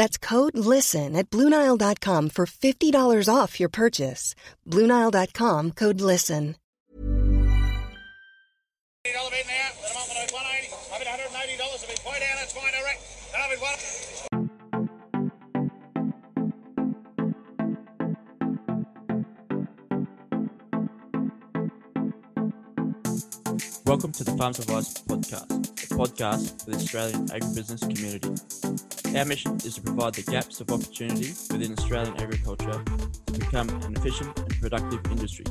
That's code LISTEN at Bluenile.com for $50 off your purchase. Bluenile.com code LISTEN. $180 bid now. At the moment, I'm 180. I bid $180. If we point down, it's fine, I reckon. And one. Welcome to the Farms of Advice Podcast, a podcast for the Australian agribusiness community. Our mission is to provide the gaps of opportunity within Australian agriculture to become an efficient and productive industry.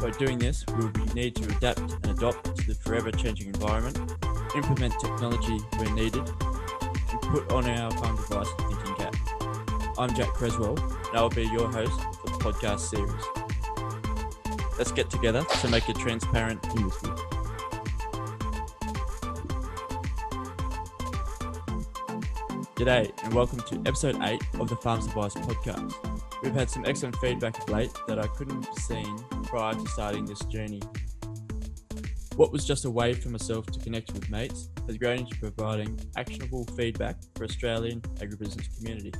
By doing this, we will need to adapt and adopt to the forever changing environment, implement technology where needed, and put on our farm advice thinking cap. I'm Jack Creswell, and I will be your host for the podcast series. Let's get together to make a transparent industry. G'day, and welcome to episode 8 of the Farms Advice podcast. We've had some excellent feedback of late that I couldn't have seen prior to starting this journey. What was just a way for myself to connect with mates has grown into providing actionable feedback for Australian agribusiness community.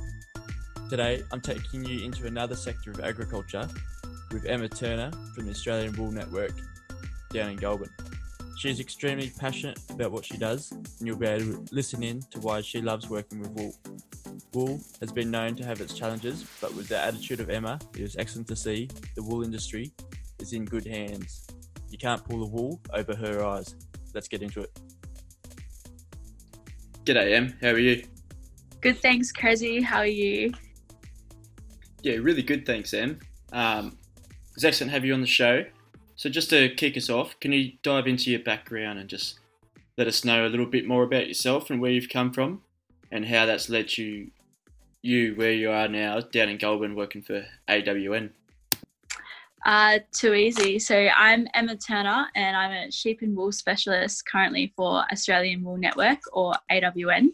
Today, I'm taking you into another sector of agriculture with Emma Turner from the Australian Wool Network down in Goulburn. She's extremely passionate about what she does, and you'll be able to listen in to why she loves working with wool. Wool has been known to have its challenges, but with the attitude of Emma, it is excellent to see the wool industry is in good hands. You can't pull the wool over her eyes. Let's get into it. G'day, Em. How are you? Good, thanks, Cressy. How are you? Yeah, really good, thanks, Em. Um, it's excellent to have you on the show. So, just to kick us off, can you dive into your background and just let us know a little bit more about yourself and where you've come from, and how that's led you, you where you are now down in Goulburn working for AWN? Uh, too easy. So I'm Emma Turner, and I'm a sheep and wool specialist currently for Australian Wool Network or AWN.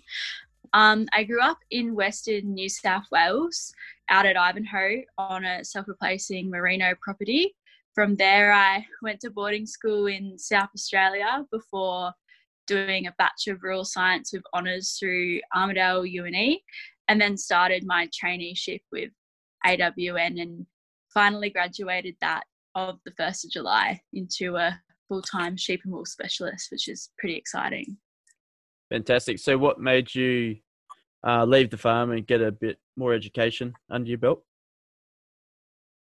Um, I grew up in Western New South Wales, out at Ivanhoe on a self-replacing merino property. From there, I went to boarding school in South Australia before doing a Bachelor of Rural Science with honours through Armidale UNE, and then started my traineeship with AWN and finally graduated that of the 1st of July into a full-time sheep and wool specialist, which is pretty exciting. Fantastic. So, what made you uh, leave the farm and get a bit more education under your belt?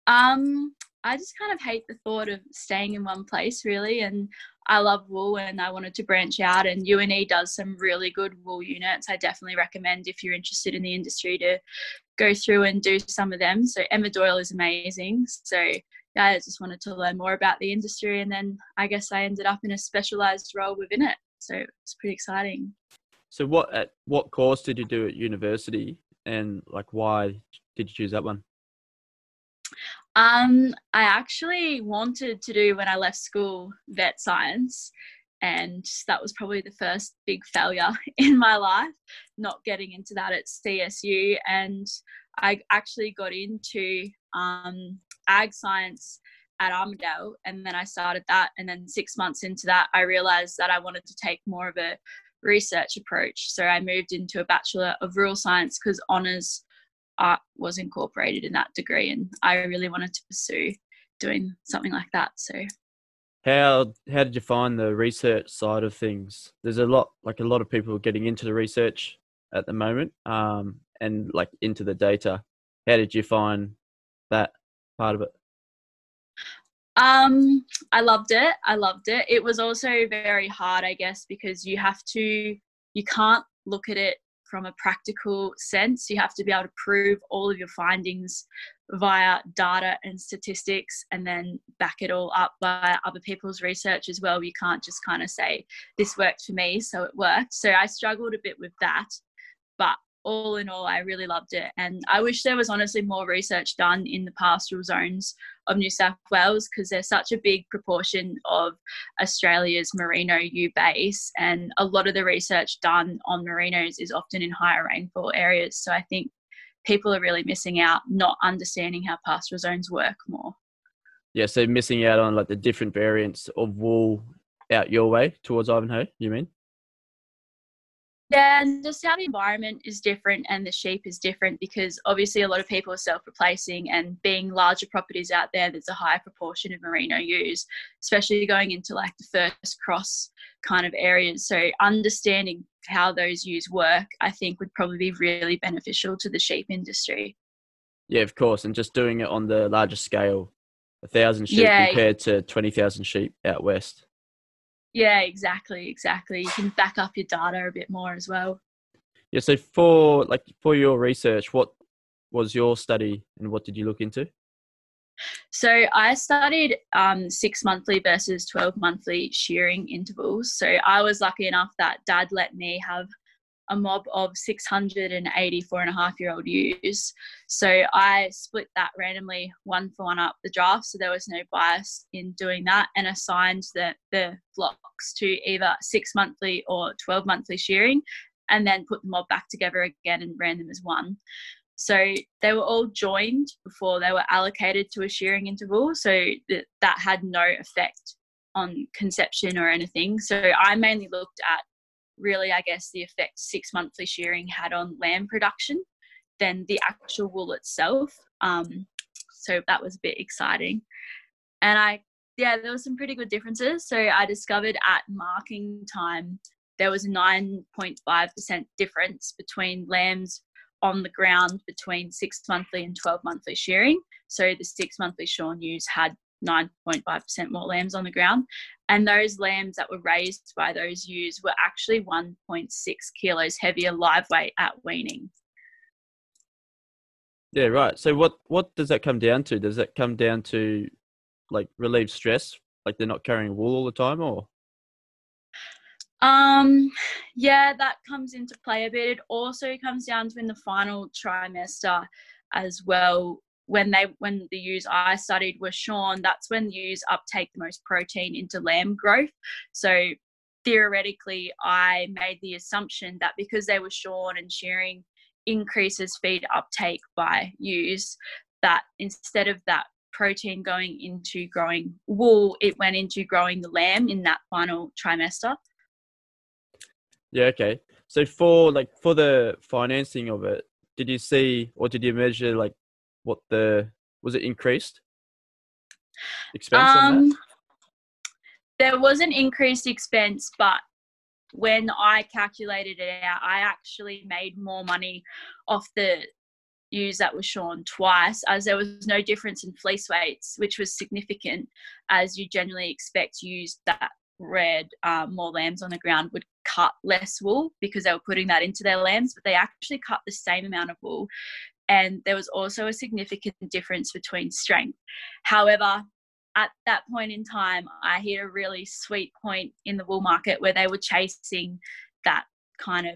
Um, I just kind of hate the thought of staying in one place, really. And I love wool and I wanted to branch out. And UNE does some really good wool units. I definitely recommend if you're interested in the industry to go through and do some of them. So, Emma Doyle is amazing. So, yeah, I just wanted to learn more about the industry. And then I guess I ended up in a specialized role within it. So, it's pretty exciting. So, what at what course did you do at university, and like why did you choose that one? Um, I actually wanted to do when I left school vet science, and that was probably the first big failure in my life, not getting into that at CSU. And I actually got into um, ag science at Armidale, and then I started that. And then six months into that, I realized that I wanted to take more of a research approach. So I moved into a Bachelor of Rural Science because honours art was incorporated in that degree, and I really wanted to pursue doing something like that. So how how did you find the research side of things? There's a lot like a lot of people getting into the research at the moment, um, and like into the data. How did you find that part of it? Um, I loved it. I loved it. It was also very hard, I guess, because you have to, you can't look at it from a practical sense. You have to be able to prove all of your findings via data and statistics and then back it all up by other people's research as well. You can't just kind of say, this worked for me, so it worked. So I struggled a bit with that. But all in all, I really loved it. And I wish there was honestly more research done in the pastoral zones of New South Wales because there's such a big proportion of Australia's merino ewe base. And a lot of the research done on merinos is often in higher rainfall areas. So I think people are really missing out, not understanding how pastoral zones work more. Yeah, so missing out on like the different variants of wool out your way towards Ivanhoe, you mean? Yeah, and just how the environment is different and the sheep is different because obviously a lot of people are self replacing and being larger properties out there, there's a higher proportion of merino ewes, especially going into like the first cross kind of areas. So understanding how those ewes work, I think would probably be really beneficial to the sheep industry. Yeah, of course. And just doing it on the larger scale, a thousand sheep yeah. compared to 20,000 sheep out west. Yeah, exactly, exactly. You can back up your data a bit more as well. Yeah. So for like for your research, what was your study and what did you look into? So I studied um, six monthly versus 12 monthly shearing intervals. So I was lucky enough that dad let me have a mob of 684 and a half year old ewes. So I split that randomly one for one up the draft. So there was no bias in doing that and assigned the, the flocks to either six monthly or 12 monthly shearing and then put the mob back together again and ran them as one. So they were all joined before they were allocated to a shearing interval. So that, that had no effect on conception or anything. So I mainly looked at really, I guess, the effect six monthly shearing had on lamb production than the actual wool itself. Um, so that was a bit exciting. And I, yeah, there were some pretty good differences. So I discovered at marking time there was a 9.5% difference between lambs on the ground between six monthly and 12 monthly shearing. So the six monthly shorn ewes had 9.5% more lambs on the ground. And those lambs that were raised by those ewes were actually 1.6 kilos heavier live weight at weaning. Yeah, right. So what what does that come down to? Does that come down to like relieve stress, like they're not carrying wool all the time, or? Um, yeah, that comes into play a bit. It also comes down to in the final trimester as well when they when the ewes I studied were shorn, that's when ewes uptake the most protein into lamb growth. So theoretically, I made the assumption that because they were shorn and shearing increases feed uptake by ewes, that instead of that protein going into growing wool, it went into growing the lamb in that final trimester. Yeah, okay. So for like for the financing of it, did you see or did you measure like what the was it increased? Expense um, there was an increased expense, but when I calculated it out, I actually made more money off the ewes that were shorn twice, as there was no difference in fleece weights, which was significant, as you generally expect ewes that reared um, more lambs on the ground would cut less wool because they were putting that into their lambs, but they actually cut the same amount of wool and there was also a significant difference between strength. However, at that point in time, I hit a really sweet point in the wool market where they were chasing that kind of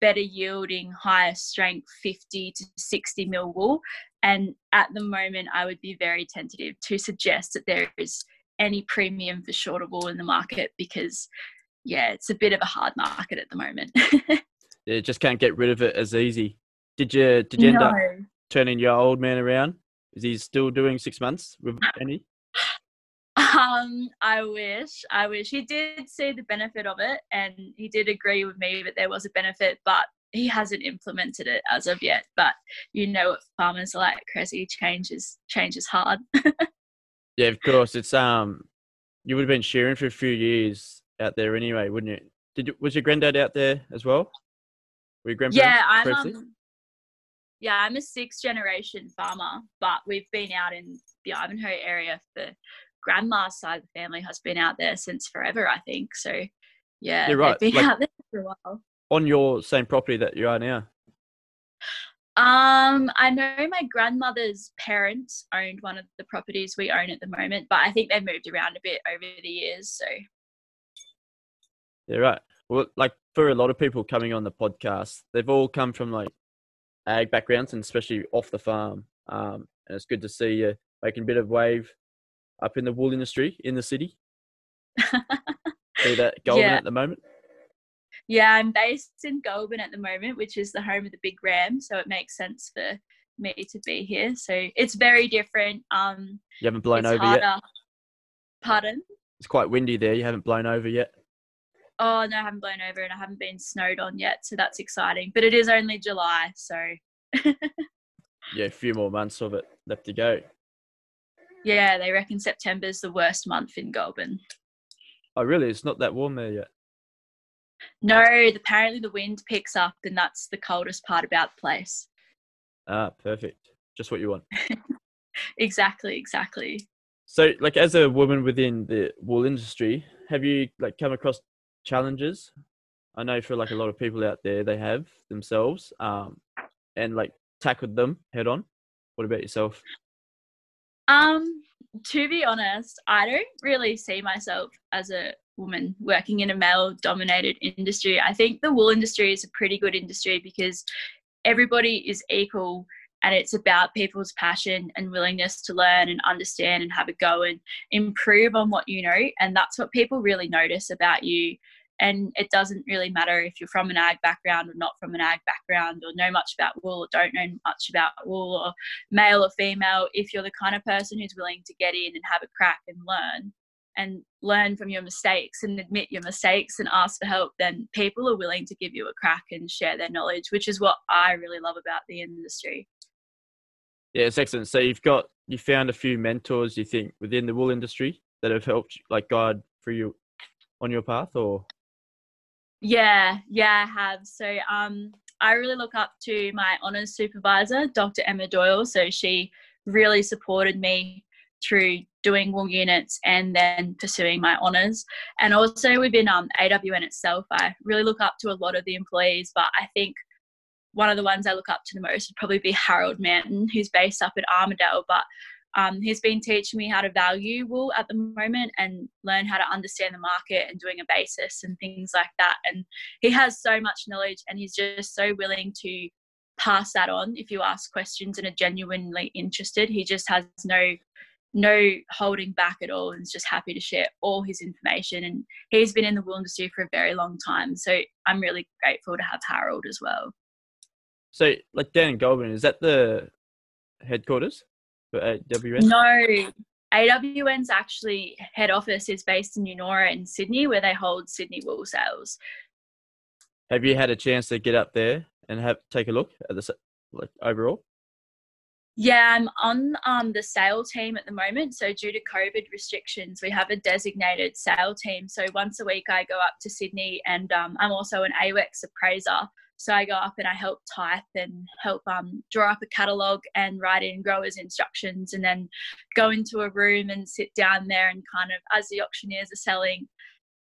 better yielding, higher strength 50 to 60 mil wool. And at the moment, I would be very tentative to suggest that there is any premium for shorter wool in the market because, yeah, it's a bit of a hard market at the moment. yeah, just can't get rid of it as easy. Did you did you end up turning your old man around? Is he still doing six months with any? Um, I wish, I wish he did see the benefit of it, and he did agree with me that there was a benefit, but he hasn't implemented it as of yet. But you know what farmers are like, crazy. Changes is change is hard. Yeah, of course. It's um, you would have been shearing for a few years out there anyway, wouldn't you? Did you, was your granddad out there as well? Were your grandparents? yeah, I'm um, yeah, I'm a sixth generation farmer, but we've been out in the Ivanhoe area. The grandma's side of the family has been out there since forever, I think. So yeah, You're right, been like- out there for a while. on your same property that you are now. Um, I know my grandmother's parents owned one of the properties we own at the moment, but I think they've moved around a bit over the years. So Yeah, right. Well, like for a lot of people coming on the podcast, they've all come from like ag backgrounds and especially off the farm. Um, and it's good to see you making a bit of wave up in the wool industry in the city. See that golden Yeah. at the moment. yeah, I'm based in Goulburn at the moment, which is the home of the Big Ram, so it makes sense for me to be here. So it's very different. Um, You haven't blown over harder. yet. Pardon? It's quite windy there. You haven't blown over yet. Oh no, I haven't blown over and I haven't been snowed on yet, so that's exciting. But it is only July, so Yeah, a few more months of it left to go. yeah, they reckon September's the worst month in Goulburn. Oh, really? It's not that warm there yet. No, apparently the wind picks up, and that's the coldest part about the place. Ah, perfect. Just what you want. Exactly, exactly. So, like, as a woman within the wool industry, have you like come across challenges? I know for like a lot of people out there, they have themselves, um, and like tackled them head on. What about yourself? Um, to be honest, I don't really see myself as a woman working in a male dominated industry. I think the wool industry is a pretty good industry because everybody is equal and it's about people's passion and willingness to learn and understand and have a go and improve on what you know. And that's what people really notice about you. And it doesn't really matter if you're from an ag background or not from an ag background or know much about wool or don't know much about wool or male or female, if you're the kind of person who's willing to get in and have a crack and learn and learn from your mistakes and admit your mistakes and ask for help, then people are willing to give you a crack and share their knowledge, which is what I really love about the industry. Yeah, it's excellent. So you've got you found a few mentors you think within the wool industry that have helped like guide for you on your path, or Yeah, yeah, I have. So um, I really look up to my honours supervisor, Dr. Emma Doyle. So she really supported me through doing wool units and then pursuing my honours. And also within um, AWN itself, I really look up to a lot of the employees, but I think one of the ones I look up to the most would probably be Harold Manton, who's based up in Armidale, but um, he's been teaching me how to value wool at the moment and learn how to understand the market and doing a basis and things like that. And he has so much knowledge and he's just so willing to pass that on if you ask questions and are genuinely interested. He just has no no holding back at all and is just happy to share all his information and he's been in the wool industry for a very long time so i'm really grateful to have harold as well so like down in Goulburn, is that the headquarters for AWS? no awn's actually head office is based in Yennora in sydney where they hold sydney wool sales Have you had a chance to get up there and have take a look at the like overall? Yeah, I'm on um, the sale team at the moment. So, due to COVID restrictions, we have a designated sale team. So, once a week, I go up to Sydney and um, I'm also an AWEX appraiser. So, I go up and I help type and help um, draw up a catalogue and write in growers' instructions and then go into a room and sit down there and kind of, as the auctioneers are selling,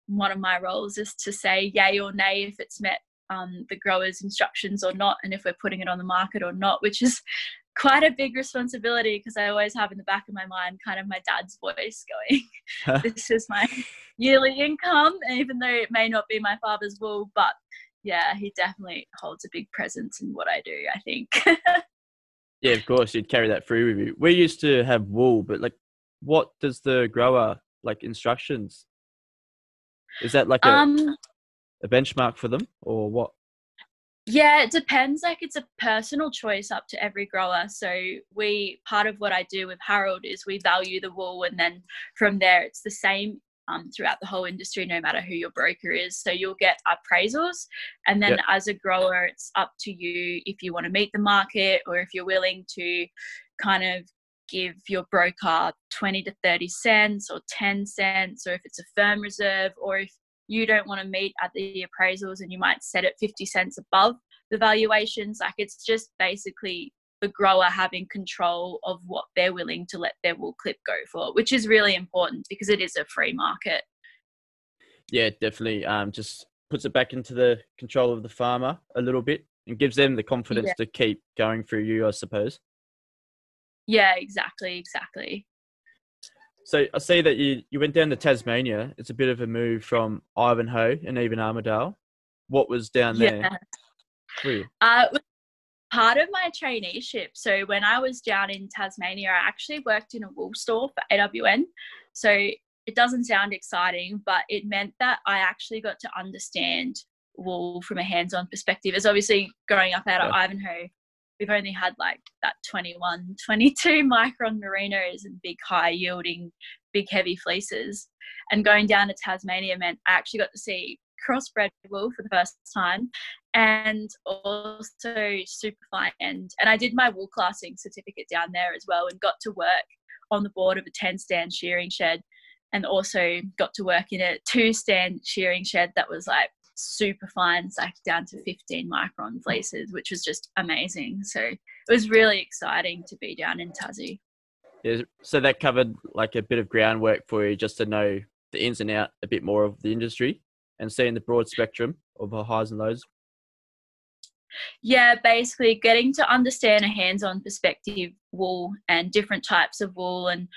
one of my roles is to say yay or nay if it's met um, the growers' instructions or not, and if we're putting it on the market or not, which is quite a big responsibility because I always have in the back of my mind kind of my dad's voice going, This is my yearly income, even though it may not be my father's wool, but yeah, he definitely holds a big presence in what I do, I think. Yeah, of course, you'd carry that through with you. We used to have wool, but like, what does the grower like instructions? Is that like a, um, a benchmark for them, or what? Yeah, it depends. Like it's a personal choice up to every grower. So we part of what I do with Harold is we value the wool, and then from there it's the same um, throughout the whole industry, no matter who your broker is. So you'll get appraisals, and then Yep. as a grower, it's up to you if you want to meet the market or if you're willing to kind of give your broker 20 to 30 cents or 10 cents, or if it's a firm reserve, or if you don't want to meet at the appraisals and you might set it 50 cents above the valuations. Like it's just basically the grower having control of what they're willing to let their wool clip go for, which is really important because it is a free market. Yeah, definitely. Um, just puts it back into the control of the farmer a little bit and gives them the confidence Yeah. to keep going through you, I suppose. Yeah, exactly, exactly. So I see that you, you went down to Tasmania. It's a bit of a move from Ivanhoe and even Armidale. What was down there Yeah. Uh, it was part of my traineeship. So when I was down in Tasmania, I actually worked in a wool store for AWN. So it doesn't sound exciting, but it meant that I actually got to understand wool from a hands-on perspective. As obviously growing up out of Yeah. Ivanhoe, we've only had like that 21, 22 micron merinos and big high yielding, big heavy fleeces. And going down to Tasmania meant I actually got to see crossbred wool for the first time and also super fine end. And I did my wool classing certificate down there as well and got to work on the board of a 10 stand shearing shed and also got to work in a two stand shearing shed that was like super fine, like down to 15 micron fleeces, which was just amazing. So it was really exciting to be down in Tassie. Yeah, so that covered like a bit of groundwork for you just to know the ins and out a bit more of the industry and seeing the broad spectrum of the highs and lows. Yeah, basically getting to understand a hands-on perspective wool and different types of wool and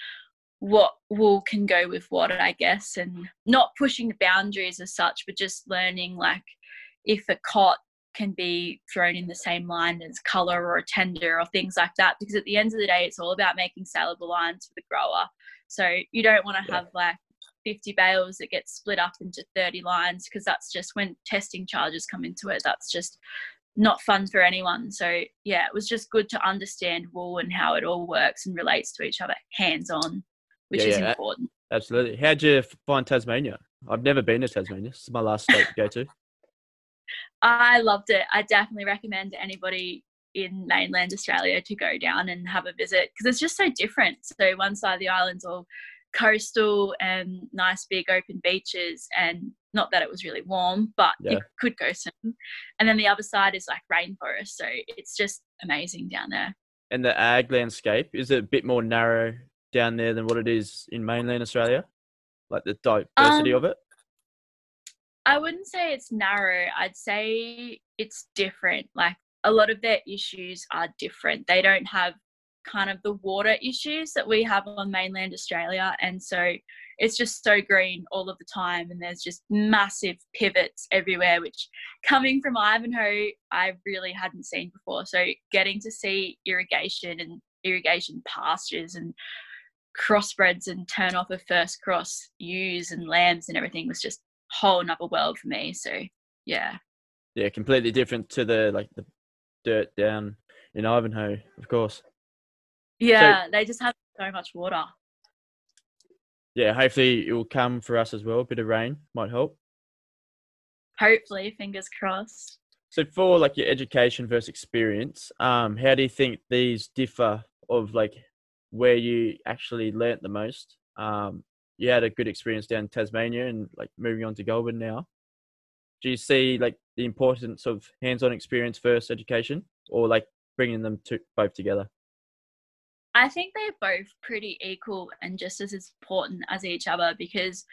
what wool can go with what, I guess, and not pushing the boundaries as such, but just learning like if a cot can be thrown in the same line as color or a tender or things like that. Because at the end of the day, it's all about making saleable lines for the grower. So you don't want to Yeah. have like 50 bales it gets split up into 30 lines because that's just when testing charges come into it. That's just not fun for anyone. So yeah, it was just good to understand wool and how it all works and relates to each other hands on, which Yeah, is yeah. important. Absolutely. How'd you find Tasmania? I've never been to Tasmania. This is my last state to go to. I loved it. I definitely recommend to anybody in mainland Australia to go down and have a visit because it's just so different. So one side of the island's all coastal and nice big open beaches and not that it was really warm, but Yeah. you could go swim. And then the other side is like rainforest. So it's just amazing down there. And the ag landscape, is it a bit more narrow down there than what it is in mainland Australia? Like the diversity Um, of it? I wouldn't say it's narrow. I'd say it's different. Like a lot of their issues are different. They don't have kind of the water issues that we have on mainland Australia. And so it's just so green all of the time. And there's just massive pivots everywhere, which coming from Ivanhoe, I really hadn't seen before. So getting to see irrigation and irrigation pastures and crossbreds and turn off of first cross ewes and lambs and everything was just whole another world for me. So yeah. Yeah, completely different to the like the dirt down in Ivanhoe, of course. Yeah, they just have so much water. Yeah, hopefully it will come for us as well. A bit of rain might help. Hopefully, fingers crossed. So for like your education versus experience, um, how do you think these differ of like where you actually learnt the most? Um, you had a good experience down in Tasmania and like moving on to Goulburn now. Do you see like the importance of hands-on experience versus education, or like bringing them to both together? I think they're both pretty equal and just as important as each other because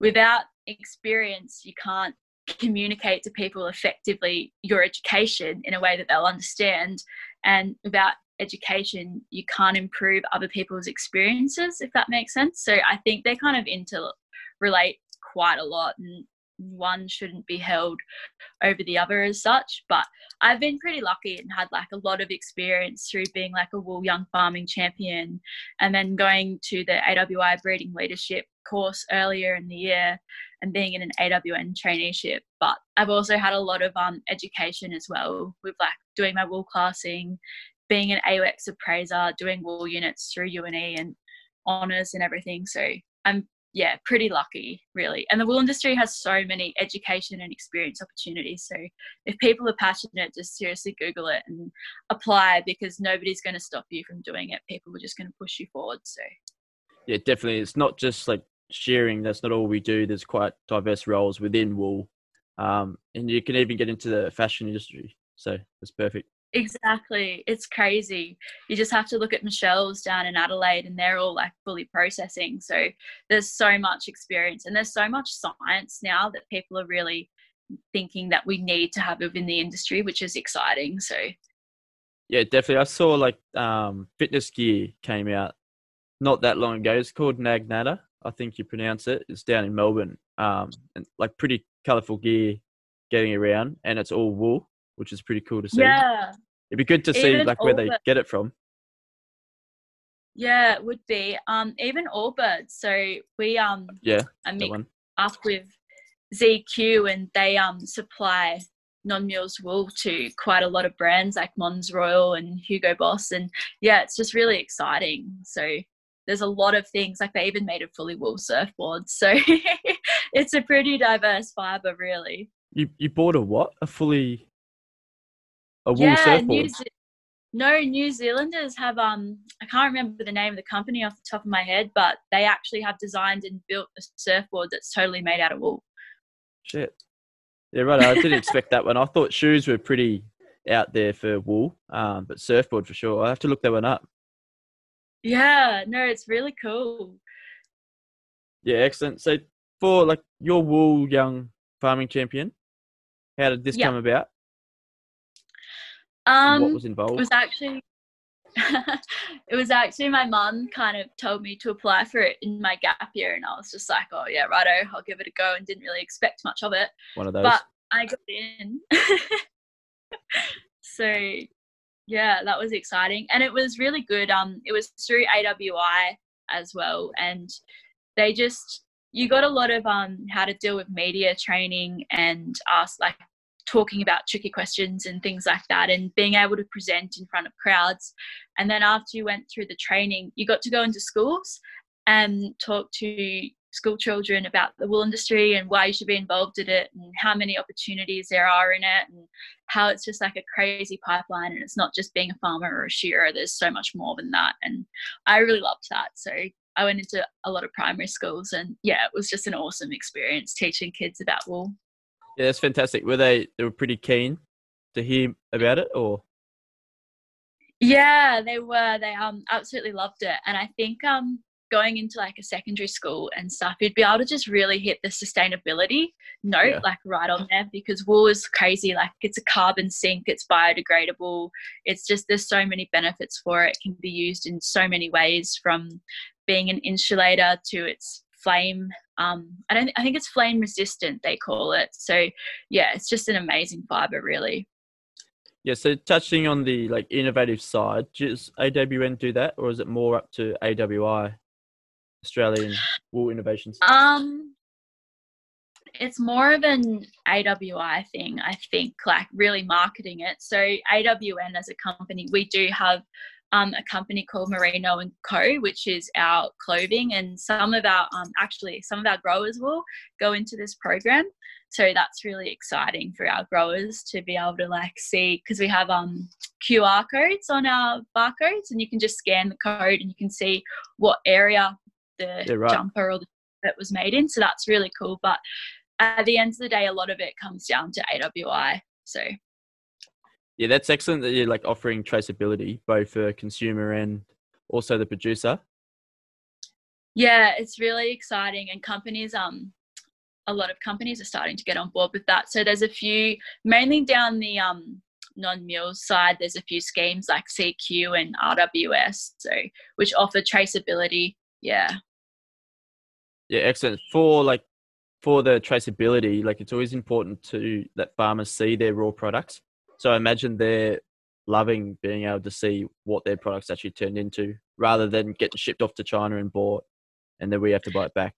without experience, you can't communicate to people effectively your education in a way that they'll understand. And without education, you can't improve other people's experiences, if that makes sense. So I think they kind of interrelate quite a lot. And one shouldn't be held over the other as such. But I've been pretty lucky and had like a lot of experience through being like a wool young farming champion and then going to the AWI breeding leadership course earlier in the year and being in an AWN traineeship. But I've also had a lot of um, education as well with like doing my wool classing, being an AWEX appraiser, doing wool units through UNE and honours and everything. So I'm yeah, pretty lucky, really. And the wool industry has so many education and experience opportunities. So if people are passionate, just seriously Google it and apply because nobody's going to stop you from doing it. People are just going to push you forward. So yeah, definitely. It's not just like shearing. That's not all we do. There's quite diverse roles within wool, um, and you can even get into the fashion industry. So it's perfect. Exactly. It's crazy. You just have to look at Michell's down in Adelaide and they're all like fully processing. So there's so much experience and there's so much science now that people are really thinking that we need to have within the industry, which is exciting. So yeah, definitely. I saw like um, fitness gear came out not that long ago. It's called Nagnata, I think you pronounce it. It's down in Melbourne. Um, and like pretty colourful gear getting around, and it's all wool, which is pretty cool to see. Yeah, It'd be good to see Even like where they the- get it from. yeah, it would be. Um, even Allbirds. So we um Yeah, I mix up with ZQ and they um supply non-mules wool to quite a lot of brands like Mons Royale and Hugo Boss and yeah it's just really exciting so there's a lot of things like they even made a fully wool surfboard so it's a pretty diverse fiber really You you bought a what? A fully a wool yeah surfboard. Ze- no New Zealanders have um I can't remember the name of the company off the top of my head but they actually have designed and built a surfboard that's totally made out of wool Shit. Yeah, right. I didn't expect that one. I thought shoes were pretty out there for wool, um, but surfboard for sure. I have to look that one up. yeah no it's really cool Yeah, excellent. So for like your wool young farming champion, how did this Yeah. come about? Um, what was involved? it was actually, it was actually my mum kind of told me to apply for it in my gap year, and I was just like, oh yeah, righto, I'll give it a go, and didn't really expect much of it, One of those. but I got in. so, yeah, that was exciting, and it was really good. Um, it was through AWI as well, and they just you got a lot of um how to deal with media training and ask like talking about tricky questions and things like that and being able to present in front of crowds. And then after you went through the training you got to go into schools and talk to school children about the wool industry and why you should be involved in it and how many opportunities there are in it and how it's just like a crazy pipeline and it's not just being a farmer or a shearer. There's so much more than that. And i really loved that. So i went into a lot of primary schools and yeah it was just an awesome experience teaching kids about wool yeah, that's fantastic. Were they they were pretty keen to hear about it, or Yeah, they were. They um absolutely loved it, and I think um going into like a secondary school and stuff, you'd be able to just really hit the sustainability note Yeah. like right on there because wool is crazy. Like it's a carbon sink, it's biodegradable. It's just there's so many benefits for it. It can be used in so many ways from being an insulator to its flame. Um, I don't. I think it's flame resistant. They call it. So yeah, it's just an amazing fiber, really. yeah? So touching on the like innovative side, does AWN do that, or is it more up to AWI, Australian Wool Innovations? Um, it's more of an AWI thing, I think, like really marketing it. So AWN as a company, we do have um, a company called Merino and Co, which is our clothing, and some of our um, actually some of our growers will go into this program. So that's really exciting for our growers to be able to like see because we have um QR codes on our barcodes, and you can just scan the code and you can see what area the Yeah, right. jumper or the that was made in. So that's really cool. But at the end of the day, a lot of it comes down to AWI. So Yeah, that's excellent that you're like offering traceability both for consumer and also the producer. yeah, it's really exciting, and companies um a lot of companies are starting to get on board with that. So there's a few mainly down the um non-mules side. There's a few schemes like ZQ and RWS, so which offer traceability. Yeah. Yeah, excellent. For like for the traceability, like it's always important to let farmers see their raw products. So I imagine they're loving being able to see what their products actually turned into rather than getting shipped off to China and bought and then we have to buy it back.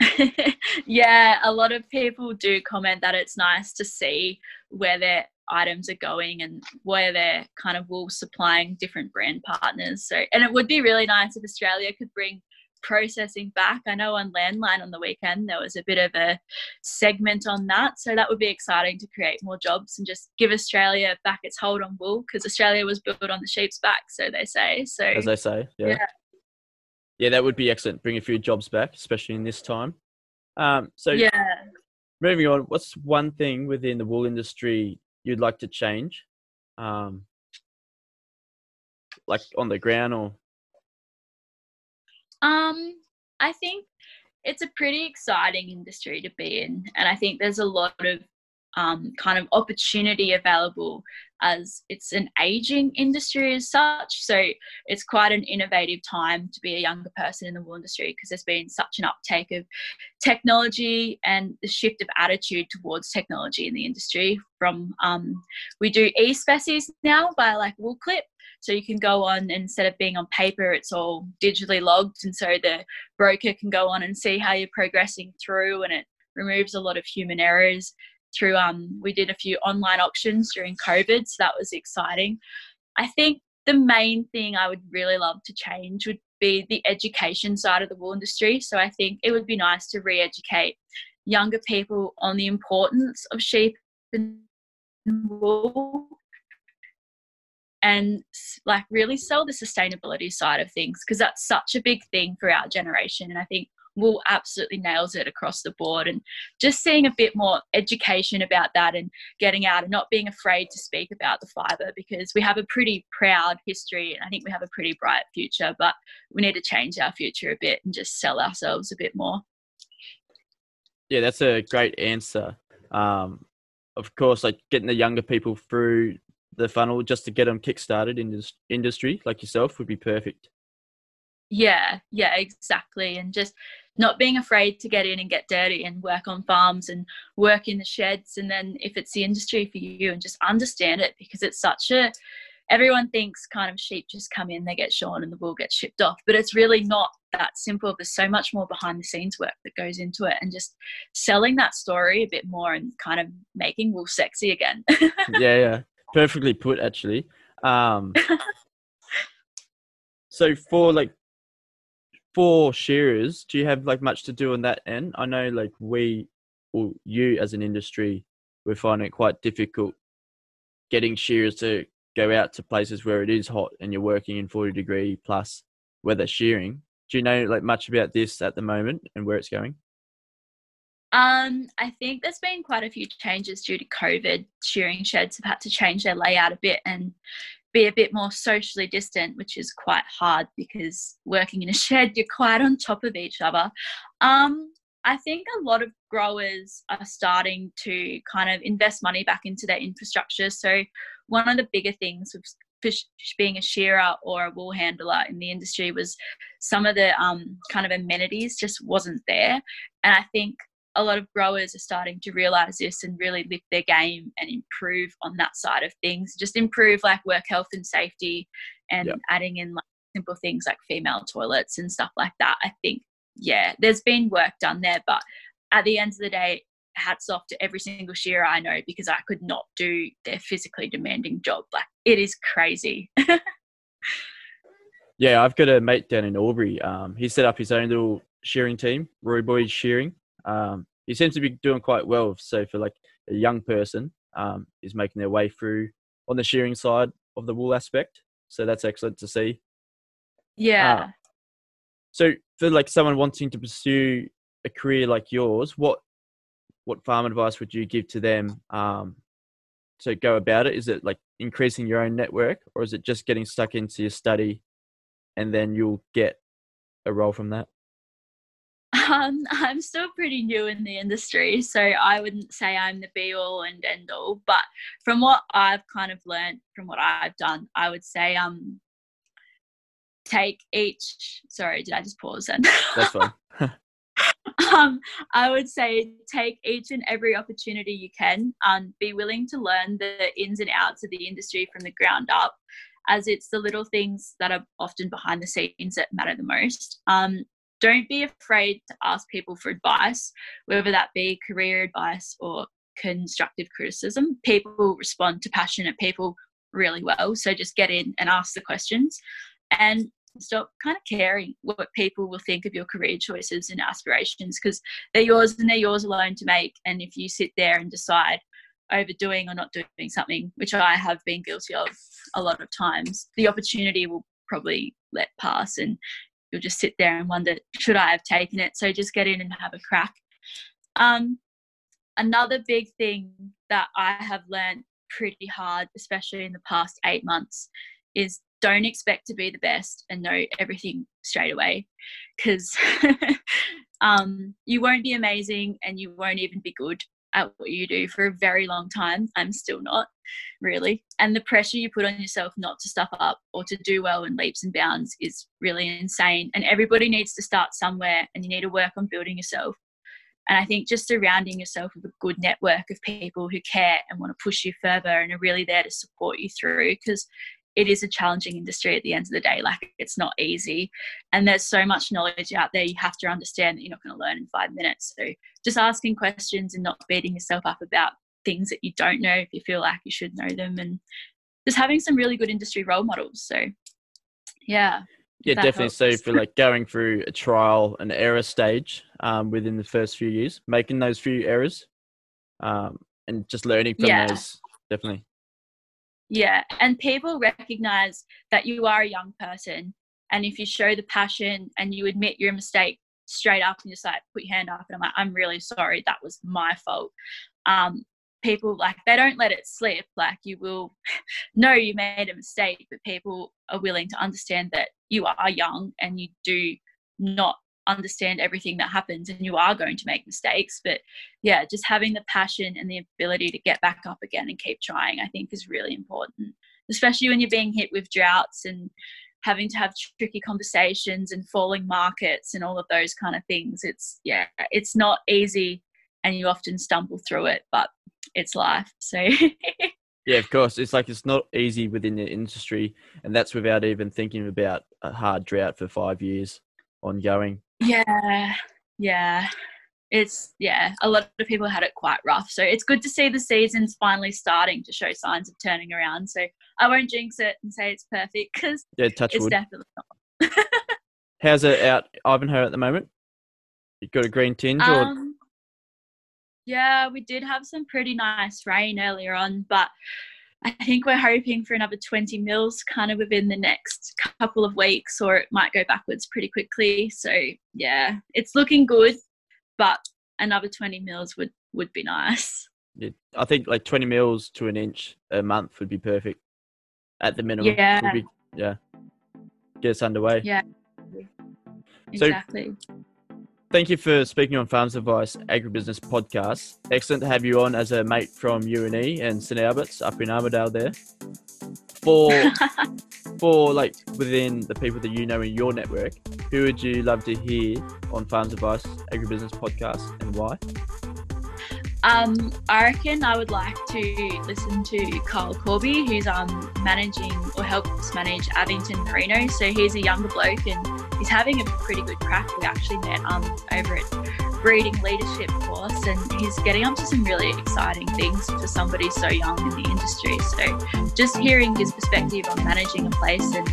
yeah, a lot of people do comment that it's nice to see where their items are going and where they're kind of wool supplying different brand partners. So, and it would be really nice if Australia could bring processing back. I know on Landline on the weekend there was a bit of a segment on that. So that would be exciting to create more jobs and just give Australia back its hold on wool because Australia was built on the sheep's back, so they say. So as they say, yeah. yeah. yeah. that would be excellent. Bring a few jobs back, especially in this time. Um, so yeah, moving on. What's one thing within the wool industry you'd like to change, um, like on the ground or? Um, I think it's a pretty exciting industry to be in, and I think there's a lot of um, kind of opportunity available as it's an aging industry as such. So it's quite an innovative time to be a younger person in the wool industry because there's been such an uptake of technology and the shift of attitude towards technology in the industry. From um, we do e-species now by like WoolClip. So you can go on instead of being on paper, it's all digitally logged, and so the broker can go on and see how you're progressing through, and it removes a lot of human errors through um we did a few online auctions during covid so that was exciting. I think the main thing i would really love to change would be the education side of the wool industry. So i think it would be nice to re-educate younger people on the importance of sheep and wool and like really sell the sustainability side of things because that's such a big thing for our generation and i think wool absolutely nails it across the board. And just seeing a bit more education about that and getting out and not being afraid to speak about the fibre because we have a pretty proud history and I think we have a pretty bright future, but we need to change our future a bit and just sell ourselves a bit more. Yeah, that's a great answer. Um, of course, like getting the younger people through the funnel just to get them kick-started in this industry like yourself would be perfect yeah yeah exactly and just not being afraid to get in and get dirty and work on farms and work in the sheds. And then if it's the industry for you and just understand it because it's such a everyone thinks kind of sheep just come in they get shorn and the wool gets shipped off but it's really not that simple. There's so much more behind the scenes work that goes into it and just selling that story a bit more and kind of making wool sexy again. Yeah yeah. Perfectly put actually. Um so for like for shearers, do you have like much to do on that end? I know like we or you as an industry, we're finding it quite difficult getting shearers to go out to places where it is hot and you're working in 40 degree plus weather shearing. Do you know like much about this at the moment and where it's going? Um, I think there's been quite a few changes due to COVID. Shearing sheds have had to change their layout a bit and be a bit more socially distant, which is quite hard because working in a shed, you're quite on top of each other. Um, I think a lot of growers are starting to kind of invest money back into their infrastructure. So, one of the bigger things with fish being a shearer or a wool handler in the industry was some of the um, kind of amenities just wasn't there. And I think a lot of growers are starting to realize this and really lift their game and improve on that side of things. Just improve like work health and safety and yep. adding in like simple things like female toilets and stuff like that. I think, yeah, there's been work done there, but at the end of the day, hats off to every single shearer I know because I could not do their physically demanding job. Like it is crazy. yeah, I've got a mate down in Albury. Um, he set up his own little shearing team, Roy Boys Shearing. Um, he seems to be doing quite well. So for like a young person, um, is making their way through on the shearing side of the wool aspect. So that's excellent to see. Yeah. Uh, so for like someone wanting to pursue a career like yours, what what farm advice would you give to them um, to go about it? Is it like increasing your own network, or is it just getting stuck into your study, and then you'll get a role from that? Um, I'm still pretty new in the industry, so I wouldn't say I'm the be all and end all. But from what I've kind of learned from what I've done, I would say um take each. Sorry, did I just pause then? That's fine. um, I would say take each and every opportunity you can. Um, be willing to learn the ins and outs of the industry from the ground up, as it's the little things that are often behind the scenes that matter the most. Um, don't be afraid to ask people for advice, whether that be career advice or constructive criticism. People respond to passionate people really well. So just get in and ask the questions and stop kind of caring what people will think of your career choices and aspirations because they're yours and they're yours alone to make. And if you sit there and decide overdoing or not doing something, which I have been guilty of a lot of times, the opportunity will probably let pass and you'll just sit there and wonder, should I have taken it? So just get in and have a crack. Um, another big thing that I have learned pretty hard, especially in the past eight months, is don't expect to be the best and know everything straight away because um, you won't be amazing and you won't even be good at what you do for a very long time. I'm still not really. And the pressure you put on yourself not to stuff up or to do well in leaps and bounds is really insane. And everybody needs to start somewhere and you need to work on building yourself. And I think just surrounding yourself with a good network of people who care and want to push you further and are really there to support you through because it is a challenging industry at the end of the day. Like it's not easy. And there's so much knowledge out there. You have to understand that you're not going to learn in five minutes. So just asking questions and not beating yourself up about things that you don't know if you feel like you should know them and just having some really good industry role models. So yeah. Yeah, definitely. Helps. So for like going through a trial and error stage um, within the first few years, making those few errors um, and just learning from yeah. those, definitely. Yeah, and people recognize that you are a young person, and if you show the passion and you admit your mistake straight up and just like put your hand up and I'm like, I'm really sorry, that was my fault. Um, people like they don't let it slip. Like you will know you made a mistake, but people are willing to understand that you are young and you do not understand everything that happens and you are going to make mistakes but yeah just having the passion and the ability to get back up again and keep trying i think is really important especially when you're being hit with droughts and having to have tricky conversations and falling markets and all of those kind of things. It's yeah it's not easy and you often stumble through it but it's life so yeah of course it's like it's not easy within the industry and that's without even thinking about a hard drought for five years ongoing yeah, yeah. It's yeah, a lot of people had it quite rough. So it's good to see the seasons finally starting to show signs of turning around. So I won't jinx it and say it's perfect because yeah, touch it's wood. definitely not. How's it out Ivanhoe at the moment? You got a green tinge or? Um, yeah, we did have some pretty nice rain earlier on, but I think we're hoping for another 20 mils kind of within the next couple of weeks, or it might go backwards pretty quickly. So yeah, it's looking good, but another 20 mils would would be nice. Yeah, I think like 20 mils to an inch a month would be perfect at the minimum. Yeah, be, yeah, get us underway. Yeah, exactly. So, Thank you for speaking on Farms Advice Agribusiness Podcast. Excellent to have you on as a mate from UNE and St Albert's up in Armidale there. For for like within the people that you know in your network, who would you love to hear on Farms Advice Agribusiness Podcast and why? Um, I reckon I would like to listen to Kyle Corby, who's um managing or helps manage Abington Merino. So he's a younger bloke and he's having a pretty good crack. We actually met um, over at breeding leadership course and he's getting onto some really exciting things for somebody so young in the industry. So just hearing his perspective on managing a place and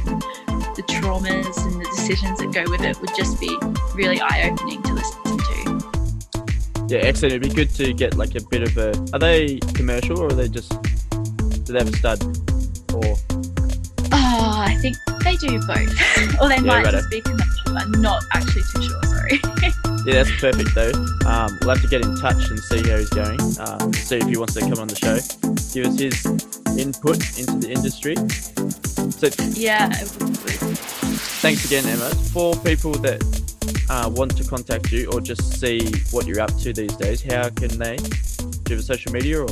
the traumas and the decisions that go with it would just be really eye-opening to listen to. Yeah excellent. It'd be good to get like a bit of a are they commercial or are they just do they have a stud think they do both. or they yeah, might just be commercial. I'm not actually too sure, sorry. yeah, that's perfect though. Um, we'll have to get in touch and see how he's going. Um, see if he wants to come on the show. Give us his input into the industry. So, yeah, thanks again, Emma. For people that uh, want to contact you or just see what you're up to these days, how can they? Do you have a social media or?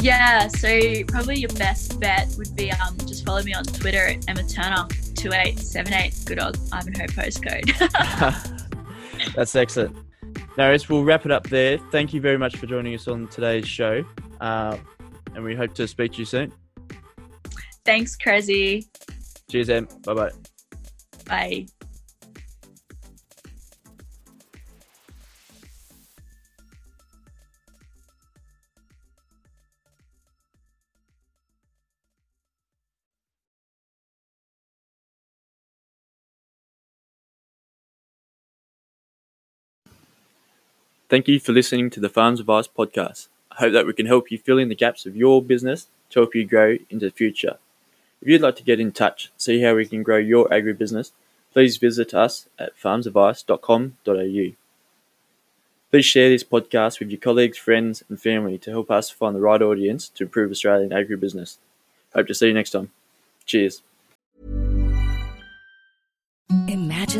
Yeah, so probably your best bet would be um, just follow me on Twitter at Emma Turner. 2878 good old Ivanhoe postcode. That's excellent. Naris, we'll wrap it up there. Thank you very much for joining us on today's show. Uh, and we hope to speak to you soon. Thanks, Cressy. Cheers, Em. Bye bye bye. Thank you for listening to the Farms Advice podcast. I hope that we can help you fill in the gaps of your business to help you grow into the future. If you'd like to get in touch, see how we can grow your agribusiness, please visit us at farmsadvice.com.au. Please share this podcast with your colleagues, friends, and family to help us find the right audience to improve Australian agribusiness. Hope to see you next time. Cheers.